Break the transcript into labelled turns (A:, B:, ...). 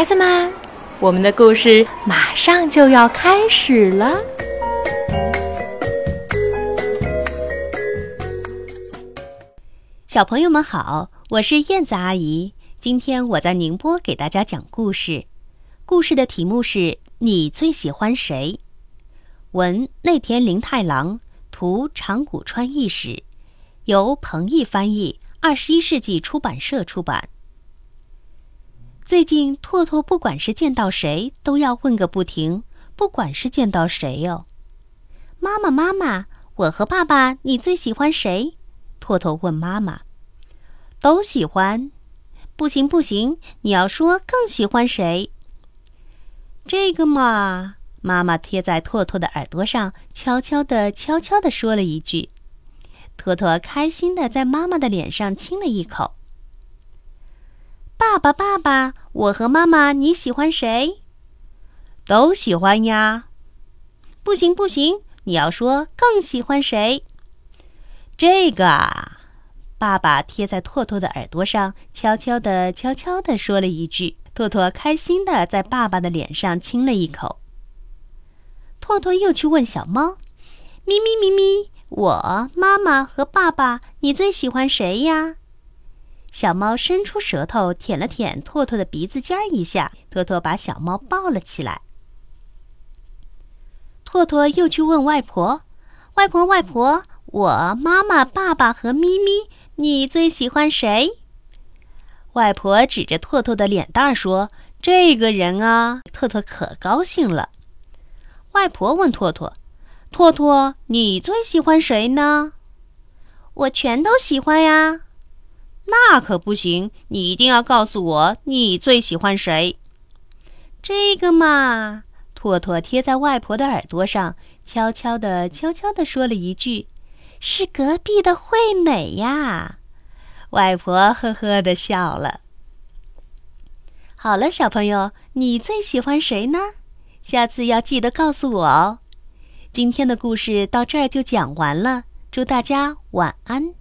A: 孩子们，我们的故事马上就要开始了。
B: 小朋友们好，我是燕子阿姨。今天我在宁波给大家讲故事，故事的题目是你最喜欢谁？文内田林太郎，图长谷川义史，由彭毅翻译，二十一世纪出版社出版。最近，拓拓不管是见到谁，都要问个不停。不管是见到谁哟，妈妈，妈妈，我和爸爸，你最喜欢谁？拓拓问妈妈。都喜欢。不行不行，你要说更喜欢谁？这个嘛，妈妈贴在拓拓的耳朵上，悄悄地、悄悄地说了一句。拓拓开心地在妈妈的脸上亲了一口。爸爸，爸爸，我和妈妈，你喜欢谁？都喜欢呀。不行不行，你要说更喜欢谁？这个啊，爸爸贴在拓拓的耳朵上，悄悄地、悄悄地说了一句。拓拓开心地在爸爸的脸上亲了一口。拓拓又去问小猫：“咪咪咪咪，我妈妈和爸爸，你最喜欢谁呀？”小猫伸出舌头舔了舔拓拓的鼻子尖儿一下，拓拓把小猫抱了起来。拓拓又去问外婆：“外婆，外婆，我妈妈、爸爸和咪咪，你最喜欢谁？”外婆指着拓拓的脸蛋儿说：“这个人啊！”拓拓可高兴了。外婆问拓拓：“拓拓，你最喜欢谁呢？”“我全都喜欢呀。”那可不行！你一定要告诉我你最喜欢谁。这个嘛，拓拓贴在外婆的耳朵上，悄悄地、悄悄地说了一句：“是隔壁的惠美呀。”外婆呵呵地笑了。好了，小朋友，你最喜欢谁呢？下次要记得告诉我哦。今天的故事到这儿就讲完了，祝大家晚安。